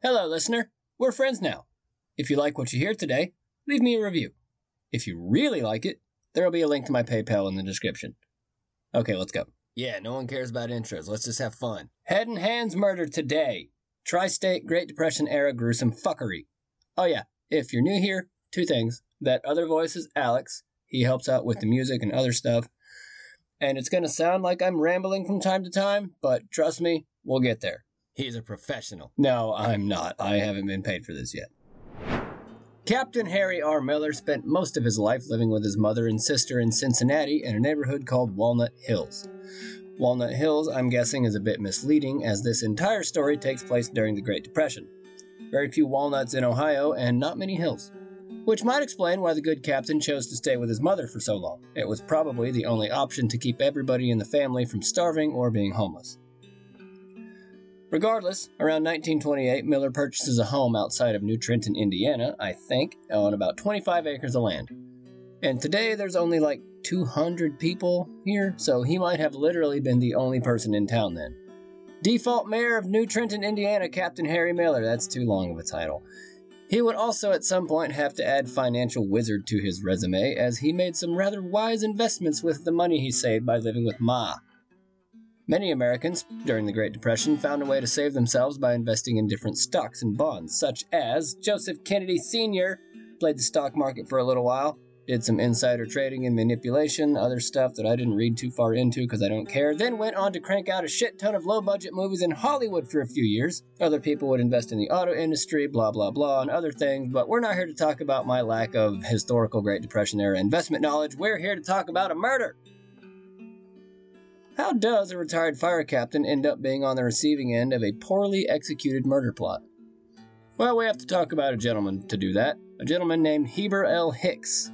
Hello, listener. We're friends now. If you like what you hear today, leave me a review. If you really like it, there'll be a link to my PayPal in the description. Okay, let's go. Yeah, no one cares about intros. Let's just have fun. Head and Hands murder today. Tri state Great Depression era gruesome fuckery. Oh, yeah, if you're new here, two things. That other voice is Alex. He helps out with the music and other stuff. And it's going to sound like I'm rambling from time to time, but trust me, we'll get there. He's a professional. No, I'm not. I haven't been paid for this yet. Captain Harry R. Miller spent most of his life living with his mother and sister in Cincinnati in a neighborhood called Walnut Hills. Walnut Hills, I'm guessing, is a bit misleading as this entire story takes place during the Great Depression. Very few walnuts in Ohio and not many hills. Which might explain why the good captain chose to stay with his mother for so long. It was probably the only option to keep everybody in the family from starving or being homeless. Regardless, around 1928, Miller purchases a home outside of New Trenton, Indiana, I think, on about 25 acres of land. And today there's only like 200 people here, so he might have literally been the only person in town then. Default Mayor of New Trenton, Indiana, Captain Harry Miller. That's too long of a title. He would also at some point have to add financial wizard to his resume, as he made some rather wise investments with the money he saved by living with Ma. Many Americans, during the Great Depression, found a way to save themselves by investing in different stocks and bonds, such as Joseph Kennedy Sr. played the stock market for a little while, did some insider trading and manipulation, other stuff that I didn't read too far into because I don't care, then went on to crank out a shit ton of low budget movies in Hollywood for a few years. Other people would invest in the auto industry, blah, blah, blah, and other things, but we're not here to talk about my lack of historical Great Depression era investment knowledge. We're here to talk about a murder. How does a retired fire captain end up being on the receiving end of a poorly executed murder plot? Well, we have to talk about a gentleman to do that. A gentleman named Heber L. Hicks.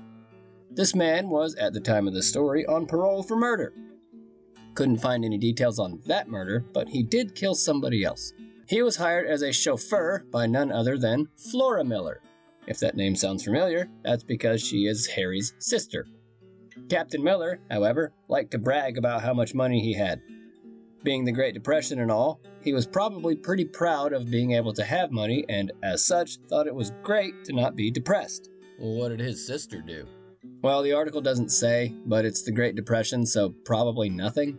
This man was, at the time of the story, on parole for murder. Couldn't find any details on that murder, but he did kill somebody else. He was hired as a chauffeur by none other than Flora Miller. If that name sounds familiar, that's because she is Harry's sister. Captain Miller, however, liked to brag about how much money he had. Being the Great Depression and all, he was probably pretty proud of being able to have money and, as such, thought it was great to not be depressed. Well, what did his sister do? Well, the article doesn't say, but it's the Great Depression, so probably nothing.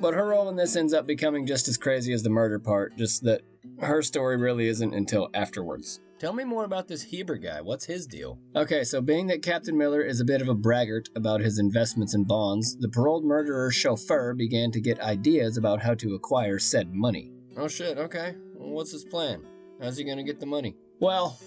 But her role in this ends up becoming just as crazy as the murder part, just that her story really isn't until afterwards. Tell me more about this Heber guy. What's his deal? Okay, so being that Captain Miller is a bit of a braggart about his investments in bonds, the paroled murderer's chauffeur began to get ideas about how to acquire said money. Oh shit, okay. What's his plan? How's he gonna get the money? Well,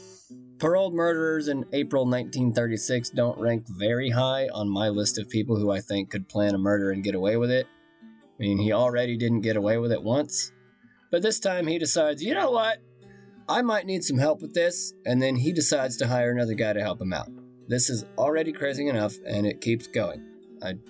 paroled murderers in April 1936 don't rank very high on my list of people who I think could plan a murder and get away with it. I mean, he already didn't get away with it once. But this time he decides, you know what? I might need some help with this, and then he decides to hire another guy to help him out. This is already crazy enough, and it keeps going. I.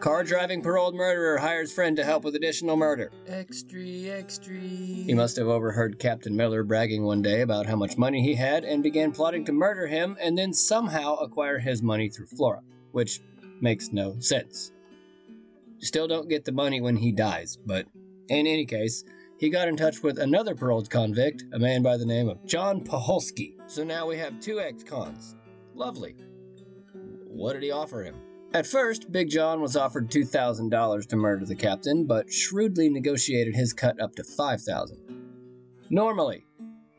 Car driving paroled murderer hires friend to help with additional murder. Extra, extra. He must have overheard Captain Miller bragging one day about how much money he had and began plotting to murder him and then somehow acquire his money through Flora, which makes no sense. Still don't get the money when he dies, but in any case, he got in touch with another paroled convict, a man by the name of John Paholsky. So now we have two ex cons. Lovely. What did he offer him? At first, Big John was offered $2,000 to murder the captain, but shrewdly negotiated his cut up to 5000 Normally,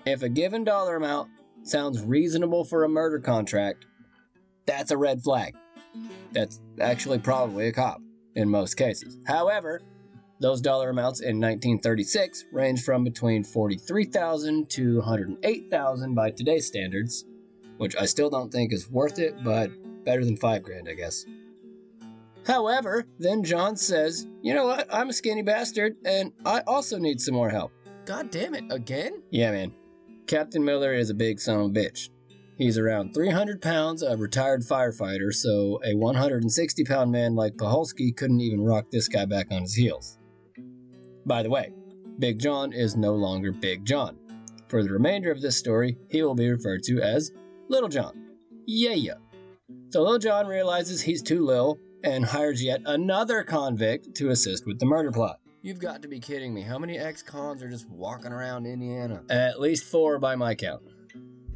if a given dollar amount sounds reasonable for a murder contract, that's a red flag. That's actually probably a cop in most cases. However, those dollar amounts in 1936 range from between 43,000 to 108,000 by today's standards, which I still don't think is worth it, but better than 5 grand, I guess. However, then John says, "You know what? I'm a skinny bastard and I also need some more help." God damn it, again? Yeah, man. Captain Miller is a big son of a bitch. He's around 300 pounds, a retired firefighter, so a 160 pound man like Paholsky couldn't even rock this guy back on his heels. By the way, Big John is no longer Big John. For the remainder of this story, he will be referred to as Little John. Yeah, yeah. So Little John realizes he's too little and hires yet another convict to assist with the murder plot. You've got to be kidding me. How many ex cons are just walking around Indiana? At least four by my count.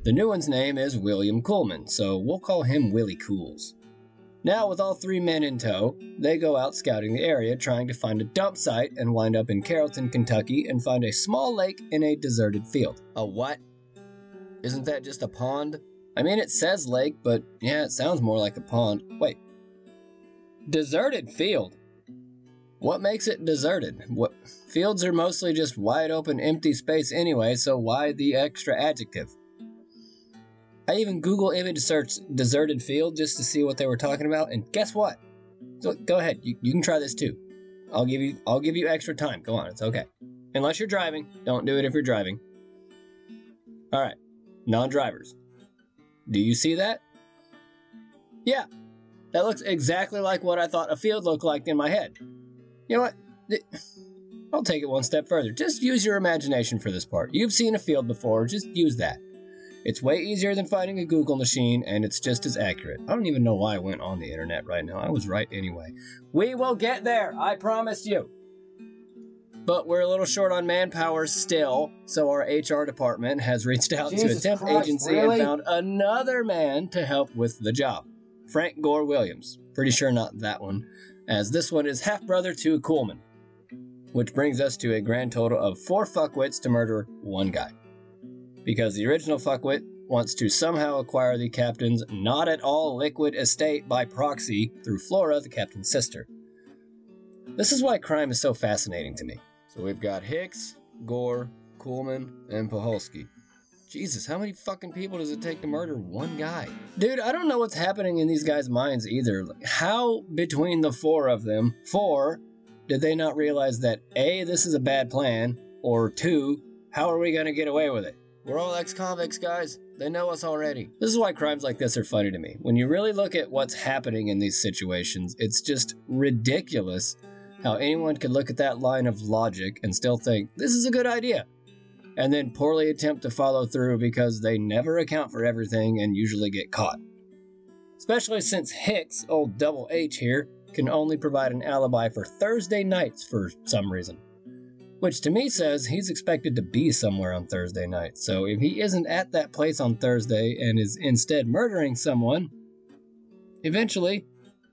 The new one's name is William Coolman, so we'll call him Willie Cools. Now, with all three men in tow, they go out scouting the area trying to find a dump site and wind up in Carrollton, Kentucky and find a small lake in a deserted field. A what? Isn't that just a pond? I mean, it says lake, but yeah, it sounds more like a pond. Wait. Deserted field? What makes it deserted? What fields are mostly just wide open empty space anyway, so why the extra adjective? I even Google image searched deserted field just to see what they were talking about, and guess what? So, go ahead, you, you can try this too. I'll give you I'll give you extra time. Go on, it's okay. Unless you're driving, don't do it if you're driving. All right, non-drivers. Do you see that? Yeah, that looks exactly like what I thought a field looked like in my head. You know what? I'll take it one step further. Just use your imagination for this part. You've seen a field before, just use that. It's way easier than finding a Google machine, and it's just as accurate. I don't even know why I went on the internet right now. I was right anyway. We will get there, I promise you. But we're a little short on manpower still, so our HR department has reached out Jesus to a temp Christ, agency really? and found another man to help with the job Frank Gore Williams. Pretty sure not that one, as this one is half brother to Coolman. Which brings us to a grand total of four fuckwits to murder one guy because the original fuckwit wants to somehow acquire the captain's not at all liquid estate by proxy through Flora, the captain's sister. This is why crime is so fascinating to me. So we've got Hicks, Gore, Coolman, and Paholski. Jesus, how many fucking people does it take to murder one guy? Dude, I don't know what's happening in these guys' minds either. How, between the four of them, four, did they not realize that A, this is a bad plan, or two, how are we to get away with it? We're all ex convicts, guys. They know us already. This is why crimes like this are funny to me. When you really look at what's happening in these situations, it's just ridiculous how anyone could look at that line of logic and still think, this is a good idea, and then poorly attempt to follow through because they never account for everything and usually get caught. Especially since Hicks, old double H here, can only provide an alibi for Thursday nights for some reason which to me says he's expected to be somewhere on Thursday night. So if he isn't at that place on Thursday and is instead murdering someone, eventually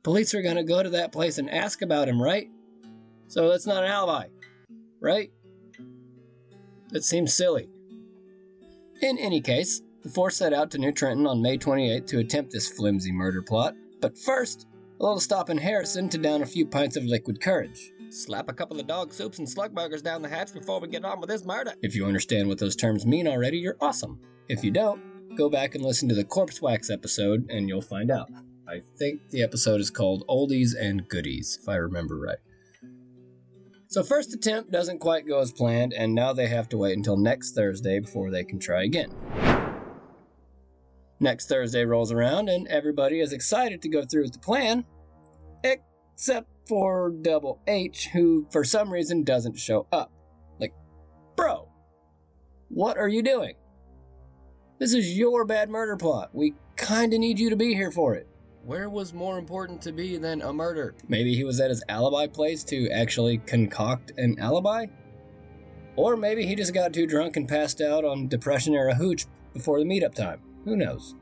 police are going to go to that place and ask about him, right? So that's not an alibi, right? That seems silly. In any case, the four set out to New Trenton on May 28th to attempt this flimsy murder plot. But first, a little stop in Harrison to down a few pints of liquid courage. Slap a couple of dog soups and slug burgers down the hatch before we get on with this murder. If you understand what those terms mean already, you're awesome. If you don't, go back and listen to the Corpse Wax episode and you'll find out. I think the episode is called Oldies and Goodies, if I remember right. So, first attempt doesn't quite go as planned, and now they have to wait until next Thursday before they can try again. Next Thursday rolls around, and everybody is excited to go through with the plan, except for Double H, who for some reason doesn't show up. Like, bro, what are you doing? This is your bad murder plot. We kinda need you to be here for it. Where was more important to be than a murder? Maybe he was at his alibi place to actually concoct an alibi? Or maybe he just got too drunk and passed out on Depression era hooch before the meetup time. Who knows?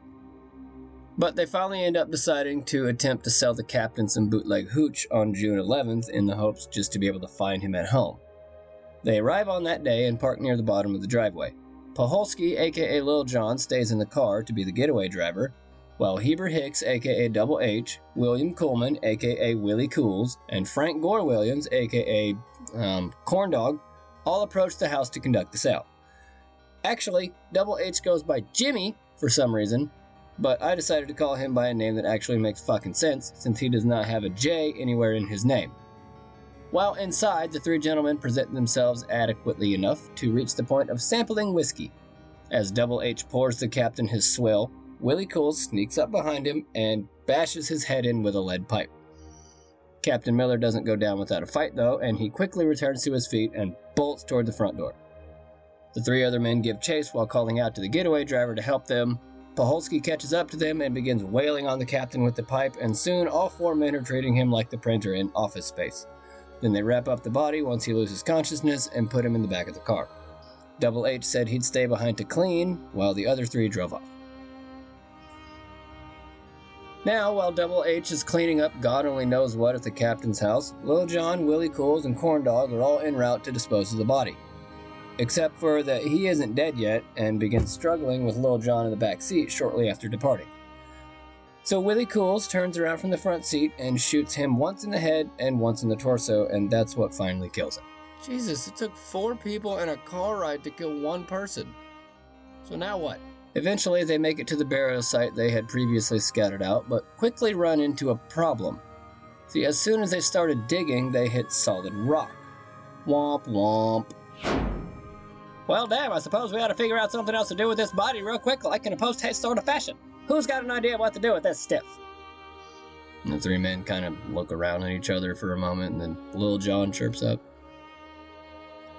But they finally end up deciding to attempt to sell the captain some bootleg hooch on June 11th in the hopes just to be able to find him at home. They arrive on that day and park near the bottom of the driveway. Paholski, aka Lil John, stays in the car to be the getaway driver, while Heber Hicks, aka Double H, William Coolman, aka Willie Cools, and Frank Gore Williams, aka um, Corn Dog, all approach the house to conduct the sale. Actually, Double H goes by Jimmy for some reason, but I decided to call him by a name that actually makes fucking sense since he does not have a J anywhere in his name. While inside, the three gentlemen present themselves adequately enough to reach the point of sampling whiskey. As Double H pours the captain his swill, Willie Cools sneaks up behind him and bashes his head in with a lead pipe. Captain Miller doesn't go down without a fight, though, and he quickly returns to his feet and bolts toward the front door. The three other men give chase while calling out to the getaway driver to help them, Paholski catches up to them and begins wailing on the captain with the pipe, and soon all four men are treating him like the printer in Office Space. Then they wrap up the body once he loses consciousness and put him in the back of the car. Double H said he'd stay behind to clean while the other three drove off. Now, while Double H is cleaning up God only knows what at the captain's house, Lil John, Willie Cools, and Corndog are all en route to dispose of the body. Except for that he isn't dead yet and begins struggling with Lil John in the back seat shortly after departing. So Willie Cools turns around from the front seat and shoots him once in the head and once in the torso, and that's what finally kills him. Jesus, it took four people and a car ride to kill one person. So now what? Eventually, they make it to the burial site they had previously scouted out, but quickly run into a problem. See, as soon as they started digging, they hit solid rock. Womp womp. Well, damn, I suppose we ought to figure out something else to do with this body real quick, like in a post haste sort of fashion. Who's got an idea what to do with this stiff? And the three men kind of look around at each other for a moment, and then Lil John chirps up.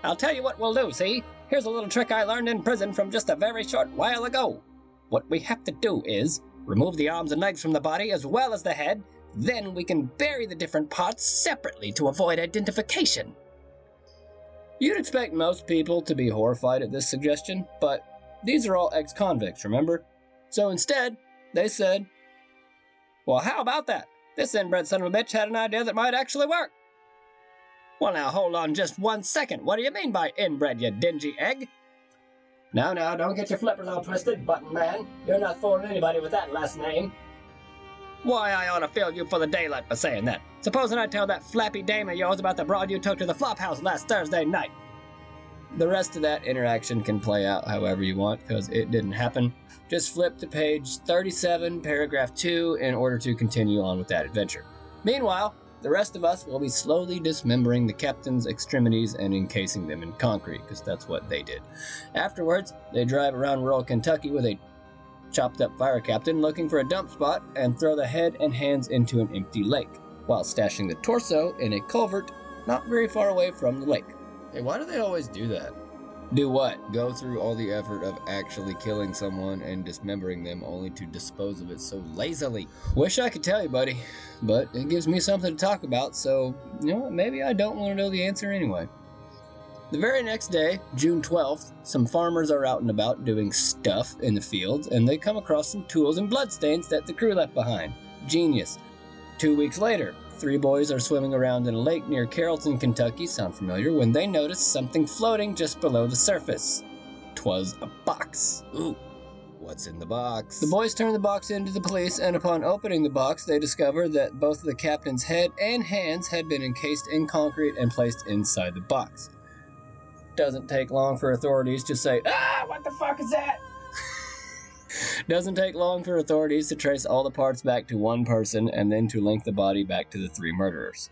I'll tell you what we'll do, see? Here's a little trick I learned in prison from just a very short while ago. What we have to do is remove the arms and legs from the body as well as the head, then we can bury the different parts separately to avoid identification. You'd expect most people to be horrified at this suggestion, but these are all ex convicts, remember? So instead, they said, Well, how about that? This inbred son of a bitch had an idea that might actually work. Well, now hold on just one second. What do you mean by inbred, you dingy egg? Now, now, don't get your flippers all twisted, button man. You're not fooling anybody with that last name. Why, I ought to fill you for the daylight for saying that. Supposing I tell that flappy dame of yours about the broad you took to the flop house last Thursday night. The rest of that interaction can play out however you want because it didn't happen. Just flip to page 37, paragraph 2 in order to continue on with that adventure. Meanwhile, the rest of us will be slowly dismembering the captain's extremities and encasing them in concrete because that's what they did. Afterwards, they drive around rural Kentucky with a chopped up fire captain looking for a dump spot and throw the head and hands into an empty lake while stashing the torso in a culvert not very far away from the lake. Hey, why do they always do that? Do what? Go through all the effort of actually killing someone and dismembering them only to dispose of it so lazily. Wish I could tell you, buddy, but it gives me something to talk about, so, you know what, maybe I don't want to know the answer anyway. The very next day, June 12th, some farmers are out and about doing stuff in the fields, and they come across some tools and bloodstains that the crew left behind. Genius. Two weeks later, three boys are swimming around in a lake near Carrollton, Kentucky, sound familiar, when they notice something floating just below the surface. Twas a box. Ooh, what's in the box? The boys turn the box into the police, and upon opening the box, they discover that both the captain's head and hands had been encased in concrete and placed inside the box. Doesn't take long for authorities to say, Ah, what the fuck is that? Doesn't take long for authorities to trace all the parts back to one person and then to link the body back to the three murderers.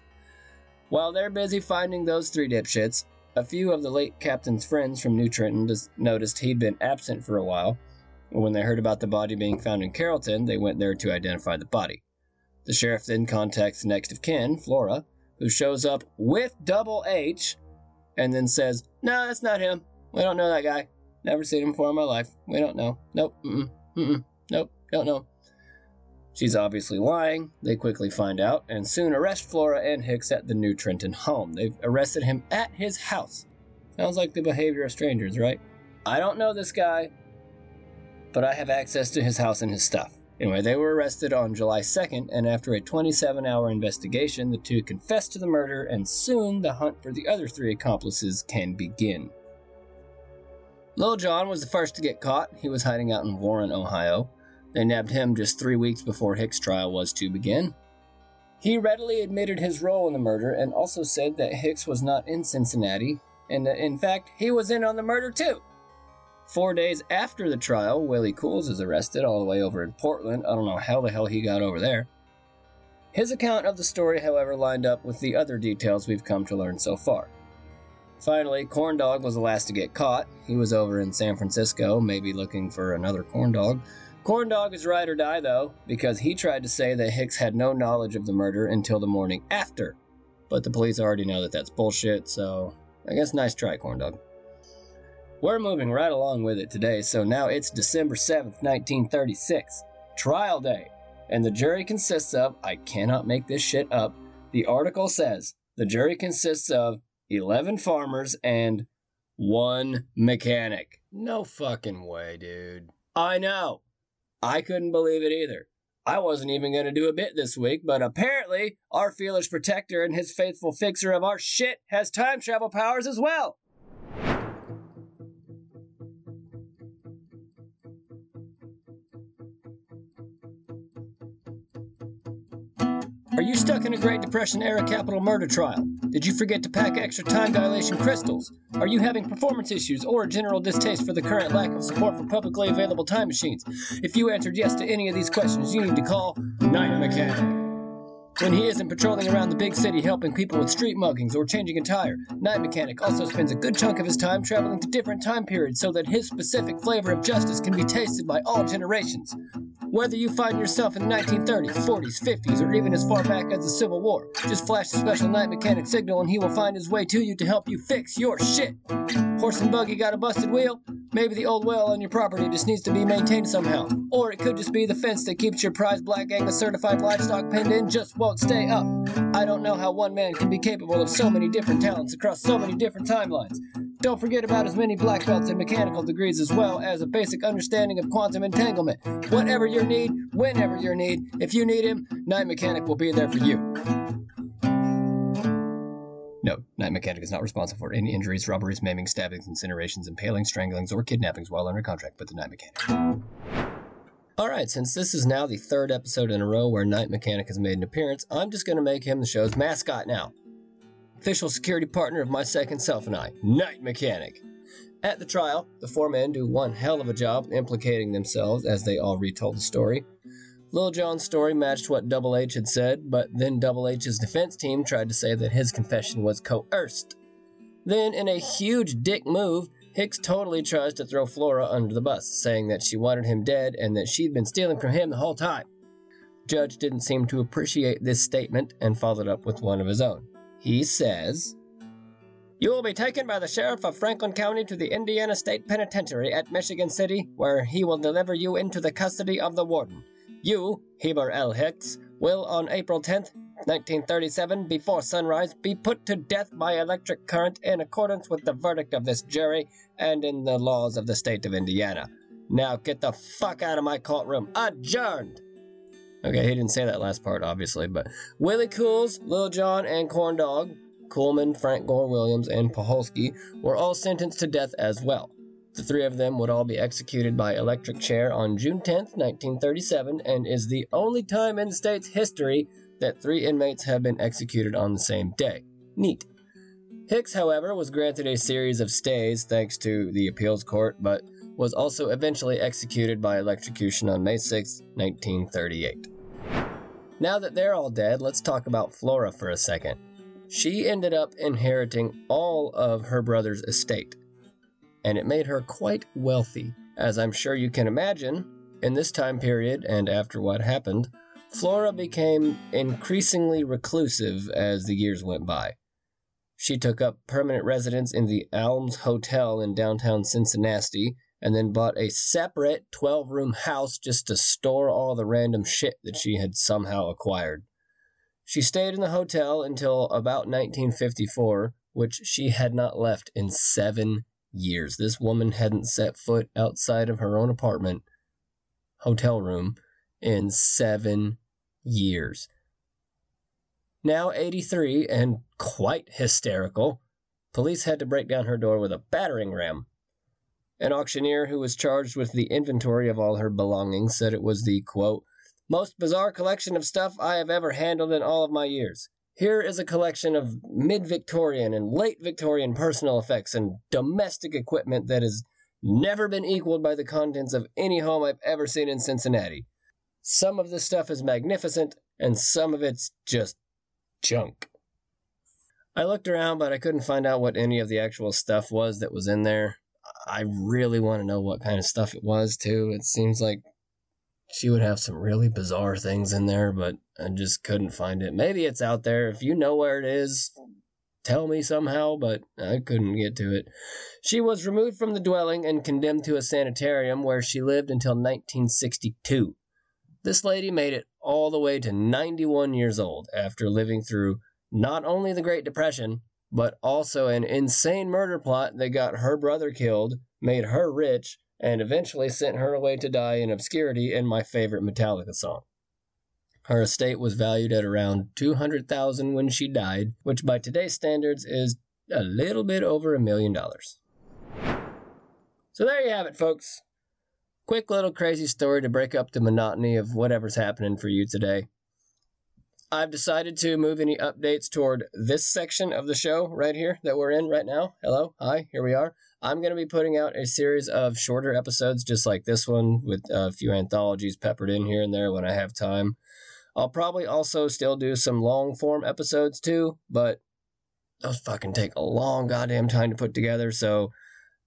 While they're busy finding those three dipshits, a few of the late captain's friends from New Trenton noticed he'd been absent for a while. When they heard about the body being found in Carrollton, they went there to identify the body. The sheriff then contacts the next of kin, Flora, who shows up with Double H and then says, No, that's not him. We don't know that guy. Never seen him before in my life. We don't know. Nope. Mm-mm. Mm-mm. Nope. Don't know. She's obviously lying. They quickly find out and soon arrest Flora and Hicks at the New Trenton home. They've arrested him at his house. Sounds like the behavior of strangers, right? I don't know this guy, but I have access to his house and his stuff. Anyway, they were arrested on July 2nd, and after a 27 hour investigation, the two confessed to the murder, and soon the hunt for the other three accomplices can begin. Lil John was the first to get caught. He was hiding out in Warren, Ohio. They nabbed him just three weeks before Hicks' trial was to begin. He readily admitted his role in the murder and also said that Hicks was not in Cincinnati, and that in fact he was in on the murder too. Four days after the trial, Willie Cools is arrested all the way over in Portland. I don't know how the hell he got over there. His account of the story, however, lined up with the other details we've come to learn so far. Finally, Corndog was the last to get caught. He was over in San Francisco, maybe looking for another corndog. Corndog is ride or die, though, because he tried to say that Hicks had no knowledge of the murder until the morning after. But the police already know that that's bullshit, so I guess nice try, Corndog. We're moving right along with it today, so now it's December 7th, 1936, trial day, and the jury consists of, I cannot make this shit up, the article says, the jury consists of 11 farmers and one mechanic. No fucking way, dude. I know. I couldn't believe it either. I wasn't even going to do a bit this week, but apparently our fearless protector and his faithful fixer of our shit has time travel powers as well. You stuck in a Great Depression era capital murder trial? Did you forget to pack extra time dilation crystals? Are you having performance issues or a general distaste for the current lack of support for publicly available time machines? If you answered yes to any of these questions, you need to call Night Mechanic. When he isn't patrolling around the big city helping people with street muggings or changing a tire, Night Mechanic also spends a good chunk of his time traveling to different time periods so that his specific flavor of justice can be tasted by all generations. Whether you find yourself in the 1930s, 40s, 50s, or even as far back as the Civil War, just flash the special Night Mechanic signal and he will find his way to you to help you fix your shit. Horse and buggy got a busted wheel? Maybe the old well on your property just needs to be maintained somehow. Or it could just be the fence that keeps your prized Black Angus certified livestock pinned in just won't stay up. I don't know how one man can be capable of so many different talents across so many different timelines. Don't forget about as many black belts and mechanical degrees as well as a basic understanding of quantum entanglement. Whatever your need, whenever your need, if you need him, Night Mechanic will be there for you. No, Night Mechanic is not responsible for any injuries, robberies, maimings, stabbings, incinerations, impalings, stranglings, or kidnappings while under contract with the Night Mechanic. Alright, since this is now the third episode in a row where Night Mechanic has made an appearance, I'm just going to make him the show's mascot now. Official security partner of my second self and I, Night Mechanic. At the trial, the four men do one hell of a job implicating themselves as they all retold the story. Lil Jon's story matched what Double H had said, but then Double H's defense team tried to say that his confession was coerced. Then, in a huge dick move, Hicks totally tries to throw Flora under the bus, saying that she wanted him dead and that she'd been stealing from him the whole time. Judge didn't seem to appreciate this statement and followed up with one of his own. He says, You will be taken by the sheriff of Franklin County to the Indiana State Penitentiary at Michigan City, where he will deliver you into the custody of the warden. You, Heber L. Hicks, will on April 10th, 1937, before sunrise, be put to death by electric current in accordance with the verdict of this jury and in the laws of the state of Indiana. Now get the fuck out of my courtroom. Adjourned! Okay, he didn't say that last part, obviously, but Willie Cools, Lil Jon, and Corn Dog, Coolman, Frank Gore Williams, and Paholski were all sentenced to death as well. The three of them would all be executed by electric chair on June 10th, 1937, and is the only time in the state's history that three inmates have been executed on the same day. Neat. Hicks, however, was granted a series of stays thanks to the appeals court, but was also eventually executed by electrocution on May 6, 1938. Now that they're all dead, let's talk about Flora for a second. She ended up inheriting all of her brother's estate and it made her quite wealthy. As I'm sure you can imagine, in this time period and after what happened, Flora became increasingly reclusive as the years went by. She took up permanent residence in the Alms Hotel in downtown Cincinnati and then bought a separate 12 room house just to store all the random shit that she had somehow acquired. She stayed in the hotel until about 1954, which she had not left in seven years. This woman hadn't set foot outside of her own apartment, hotel room, in seven years. Now 83 and quite hysterical, police had to break down her door with a battering ram. An auctioneer who was charged with the inventory of all her belongings said it was the most bizarre collection of stuff I have ever handled in all of my years. Here is a collection of mid Victorian and late Victorian personal effects and domestic equipment that has never been equaled by the contents of any home I've ever seen in Cincinnati. Some of this stuff is magnificent, and some of it's just junk. I looked around, but I couldn't find out what any of the actual stuff was that was in there. I really want to know what kind of stuff it was, too. It seems like she would have some really bizarre things in there, but I just couldn't find it. Maybe it's out there. If you know where it is, tell me somehow, but I couldn't get to it. She was removed from the dwelling and condemned to a sanitarium where she lived until 1962. This lady made it all the way to 91 years old after living through not only the Great Depression, but also an insane murder plot that got her brother killed, made her rich, and eventually sent her away to die in obscurity in my favorite Metallica song. Her estate was valued at around 200,000 when she died, which by today's standards is a little bit over a million dollars. So there you have it, folks. Quick little crazy story to break up the monotony of whatever's happening for you today. I've decided to move any updates toward this section of the show right here that we're in right now. Hello, hi, here we are. I'm going to be putting out a series of shorter episodes just like this one with a few anthologies peppered in here and there when I have time. I'll probably also still do some long form episodes too, but those fucking take a long goddamn time to put together, so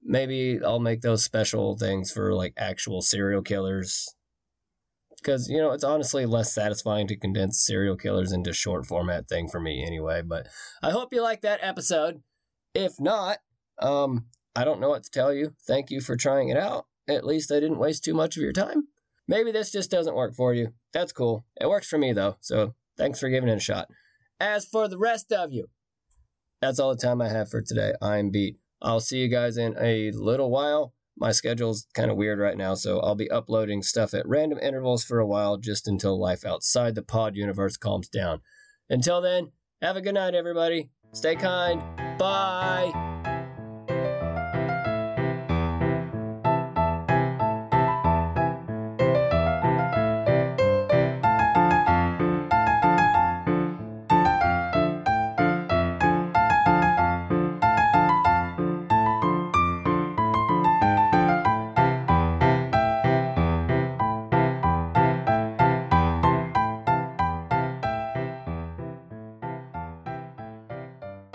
maybe I'll make those special things for like actual serial killers because you know it's honestly less satisfying to condense serial killers into short format thing for me anyway but i hope you like that episode. If not um i don't know what to tell you. Thank you for trying it out. At least i didn't waste too much of your time. Maybe this just doesn't work for you. That's cool. It works for me though so thanks for giving it a shot. As for the rest of you that's all the time i have for today. I'm beat. I'll see you guys in a little while my schedule's kind of weird right now, so I'll be uploading stuff at random intervals for a while just until life outside the pod universe calms down. Until then, have a good night, everybody. Stay kind. Bye.